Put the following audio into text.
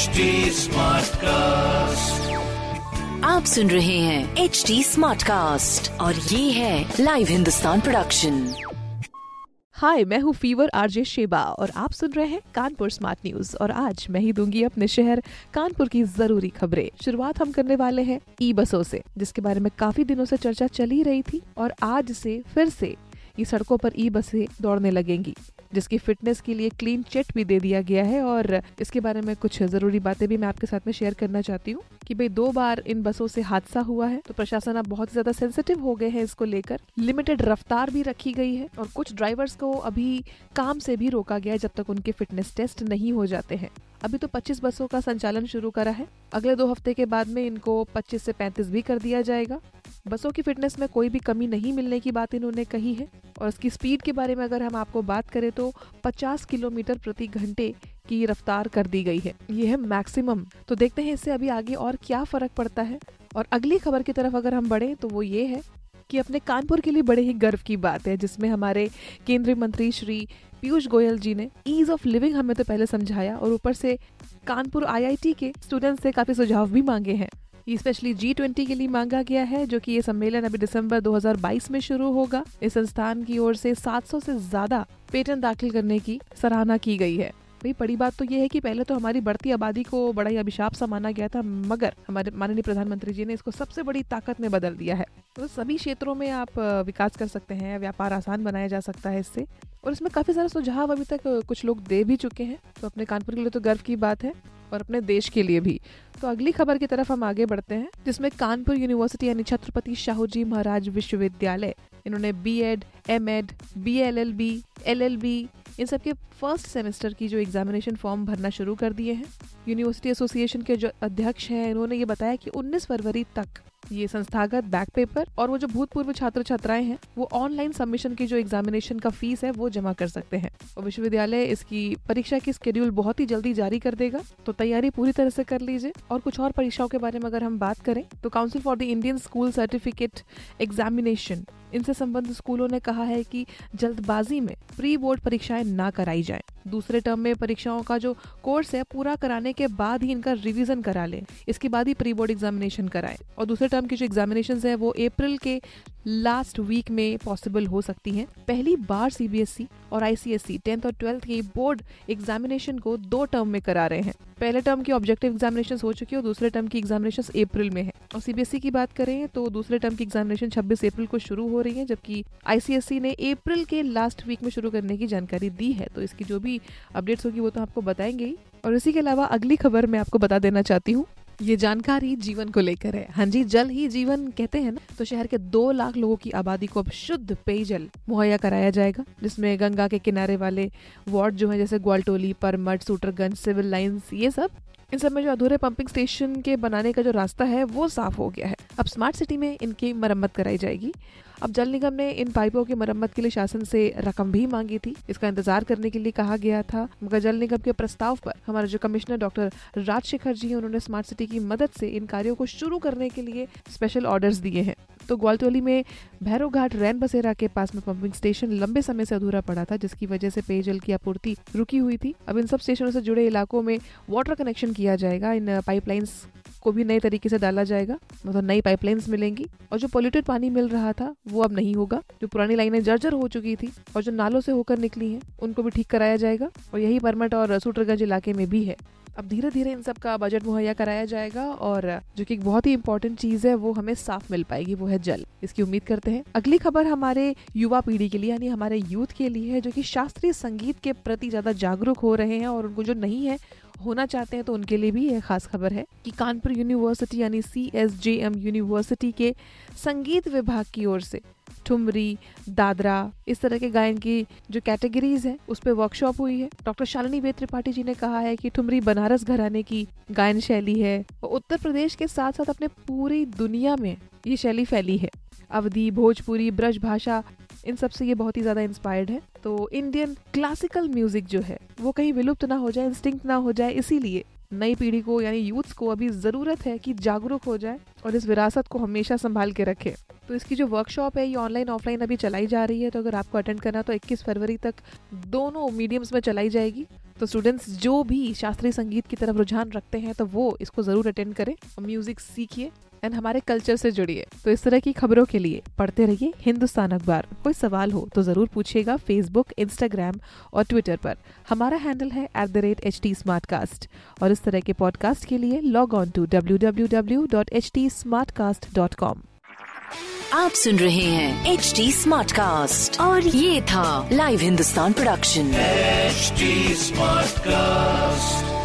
HD cast आप सुन रहे हैं एच डी स्मार्ट कास्ट और ये है लाइव हिंदुस्तान प्रोडक्शन हाय मैं हूँ फीवर आरजे शेबा और आप सुन रहे हैं कानपुर स्मार्ट न्यूज़ और आज मैं ही दूँगी अपने शहर कानपुर की ज़रूरी खबरें। शुरुआत हम करने वाले हैं ई बसों से जिसके बारे में काफ़ी दिनों से चर्चा चली रही थी और आज से फिर से ये सड़कों पर ई बसें दौड़ने लगेंगी। जिसकी फिटनेस के लिए क्लीन चिट भी दे दिया गया है और इसके बारे में कुछ ज़रूरी बातें भी मैं आपके साथ में शेयर करना चाहती हूँ कि भाई दो बार इन बसों से हादसा हुआ है तो प्रशासन अब बहुत ज़्यादा सेंसिटिव हो गए हैं इसको लेकर। लिमिटेड रफ्तार भी रखी गई है और कुछ ड्राइवर्स को अभी काम से भी रोका गया है जब तक उनके फिटनेस टेस्ट नहीं हो जाते हैं। अभी तो 25 बसों का संचालन शुरू करा है। अगले दो हफ़्ते के बाद में इनको 25 से 35 भी कर दिया जाएगा। बसों की फिटनेस में कोई भी कमी नहीं मिलने की बात इन्होंने कही है। और इसकी स्पीड के बारे में अगर हम आपको बात करें तो 50 किलोमीटर प्रति घंटे की रफ्तार कर दी गई है। ये है मैक्सिमम। तो देखते हैं इससे अभी आगे और क्या फ़र्क पड़ता है। और अगली खबर की तरफ़ अगर हम बढ़े तो वो ये है कि अपने कानपुर के लिए बड़े ही गर्व की बात है, जिसमें हमारे केंद्रीय मंत्री श्री पीयूष गोयल जी ने ईज ऑफ़ लिविंग हमें तो पहले समझाया और ऊपर से कानपुर आईआईटी के स्टूडेंट्स से काफ़ी सुझाव भी मांगे हैं। स्पेशली जी ट्वेंटी के लिए मांगा गया है, जो कि ये सम्मेलन अभी दिसंबर 2022 में शुरू होगा। इस संस्थान की ओर से 700 से ज़्यादा पेटेंट दाखिल करने की सराहना की गई है। भाई, बड़ी बात तो ये है कि पहले तो हमारी बढ़ती आबादी को बड़ा ही अभिशाप सा माना गया था, मगर हमारे माननीय प्रधानमंत्री जी ने इसको सबसे बड़ी ताकत में बदल दिया है। तो सभी क्षेत्रों में आप विकास कर सकते हैं, व्यापार आसान बनाया जा सकता है इससे। और इसमें काफ़ी सारे सुझाव अभी तक कुछ लोग दे भी चुके हैं। तो अपने कानपुर के लिए तो गर्व की बात है, और अपने देश के लिए भी। तो अगली खबर की तरफ़ हम आगे बढ़ते हैं, जिसमें कानपुर यूनिवर्सिटी यानी छत्रपति शाहू जी महाराज विश्वविद्यालय, इन्होंने B Ed M Ed B L L B L L B इन सब के फ़र्स्ट सेमेस्टर की जो एग्जामिनेशन फॉर्म भरना शुरू कर दिए हैं। यूनिवर्सिटी एसोसिएशन के जो अध्यक्ष हैं, इन्होंने ये बताया कि 19 फरवरी तक ये संस्थागत बैक पेपर और वो जो भूतपूर्व छात्र छात्राएँ हैं, वो ऑनलाइन सबमिशन की जो एग्जामिनेशन का फ़ीस है, वो जमा कर सकते हैं। और विश्वविद्यालय इसकी परीक्षा की स्केड्यूल बहुत ही जल्दी जारी कर देगा तो तैयारी पूरी तरह से कर लीजिए। और कुछ और परीक्षाओं के बारे में अगर हम बात करें तो council for the Indian school certificate examination इनसे संबंधित स्कूलों ने कहा है कि जल्दबाजी में प्री बोर्ड परीक्षाएँ ना कराई जाए। दूसरे टर्म में परीक्षाओं का जो कोर्स है, पूरा कराने के बाद ही इनका रिवीजन करा लें। इसके बाद ही प्री बोर्ड एग्जामिनेशन कराएँ। और दूसरे टर्म की जो एग्जामिनेशन है, वो अप्रैल के लास्ट वीक में पॉसिबल हो सकती हैं। पहली बार सीबीएसई और आईसीएसई टेंथ और ट्वेल्थ की बोर्ड एग्जामिनेशन को दो टर्म में करा रहे हैं। पहले टर्म की ऑब्जेक्टिव एग्जामिनेशन हो चुकी है और दूसरे टर्म की एग्जामिनेशन अप्रैल में है। और सीबीएसई की बात करें तो दूसरे टर्म की एग्जामिनेशन 26 अप्रैल को शुरू हो रही है, जबकि आईसीएसई ने अप्रैल के लास्ट वीक में शुरू करने की जानकारी दी है। तो इसकी जो भी अपडेट्स होगी वो तो आपको बताएँगे और इसी के अलावा अगली खबर मैं आपको बता देना चाहती हूँ। ये जानकारी जीवन को लेकर है। हाँ जी, जल ही जीवन कहते हैं ना तो शहर के दो लाख लोगों की आबादी को अब शुद्ध पेयजल मुहैया कराया जाएगा, जिसमें गंगा के किनारे वाले वार्ड जो है, जैसे ग्वालटोली परमठ सूटरगंज सिविल लाइन्स ये सब, इन सब में जो अधूरे पंपिंग स्टेशन के बनाने का जो रास्ता है, वो साफ़ हो गया है। अब स्मार्ट सिटी में इनकी मरम्मत कराई जाएगी। अब जल निगम ने इन पाइपों की मरम्मत के लिए शासन से रकम भी मांगी थी। इसका इंतज़ार करने के लिए कहा गया था, मगर जल निगम के प्रस्ताव पर हमारे जो कमिश्नर डॉक्टर राजशेखर जी हैं, उन्होंने स्मार्ट सिटी की मदद से इन कार्यों को शुरू करने के लिए स्पेशल ऑर्डर्स दिए हैं। तो ग्वालटोली में भैरव घाट रैन बसेरा के पास में पंपिंग स्टेशन लंबे समय से अधूरा पड़ा था, जिसकी वजह से पेयजल की आपूर्ति रुकी हुई थी। अब इन सब स्टेशनों से जुड़े इलाकों में वाटर कनेक्शन किया जाएगा। इन पाइपलाइंस को भी नए तरीके से डाला जाएगा मतलब नई पाइपलाइंस मिलेंगी। और जो पोल्यूटेड पानी मिल रहा था, वो अब नहीं होगा। जो पुरानी लाइनें जर्जर हो चुकी थी और जो नालों से होकर निकली हैं, उनको भी ठीक कराया जाएगा। और यही परमट और सूटरगंज इलाके में भी है। अब धीरे धीरे इन सब का बजट मुहैया कराया जाएगा और जो कि एक बहुत ही इंपॉर्टेंट चीज़ है, वो हमें साफ़ मिल पाएगी, वो है जल। इसकी उम्मीद करते हैं। अगली खबर हमारे युवा पीढ़ी के लिए, यानी हमारे यूथ के लिए है, जो कि शास्त्रीय संगीत के प्रति ज़्यादा जागरूक हो रहे हैं और उनको जो नहीं है होना चाहते हैं तो उनके लिए भी यह खास खबर है कि कानपुर यूनिवर्सिटी यानी C S J M university के संगीत विभाग की ओर से ठुमरी, दादरा, इस तरह के गायन की जो कैटेगरीज है, उस पर वर्कशॉप हुई है। डॉक्टर शालिनी वेद त्रिपाठी जी ने कहा है कि ठुमरी बनारस घराने की गायन शैली है और उत्तर प्रदेश के साथ साथ अपने पूरी दुनिया में ये शैली फैली है। अवधि, भोजपुरी, ब्रज भाषा इन सबसे ये बहुत ही ज़्यादा इंस्पायर्ड है। तो इंडियन क्लासिकल म्यूज़िक जो है, वो कहीं विलुप्त ना हो जाए इंस्टिंक्ट ना हो जाए, इसीलिए नई पीढ़ी को यानी यूथ्स को अभी ज़रूरत है कि जागरूक हो जाए और इस विरासत को हमेशा संभाल के रखे। तो इसकी जो वर्कशॉप है, ये ऑनलाइन ऑफलाइन अभी चलाई जा रही है तो अगर आपको अटेंड करना तो 21 फरवरी तक दोनों मीडियम्स में चलाई जाएगी। तो स्टूडेंट्स जो भी शास्त्रीय संगीत की तरफ़ रुझान रखते हैं तो वो इसको ज़रूर अटेंड करें और म्यूज़िक सीखिए। एंड हमारे कल्चर से जुड़िए। तो इस तरह की खबरों के लिए पढ़ते रहिए हिंदुस्तान अखबार। कोई सवाल हो तो ज़रूर पूछिएगा फेसबुक इंस्टाग्राम और ट्विटर पर। हमारा हैंडल है at the rate H T और इस तरह के पॉडकास्ट के लिए log on to W W W dot H T dot com आप सुन रहे हैं एच डी स्मार्ट कास्ट और ये था live Hindustan production HD Smartcast.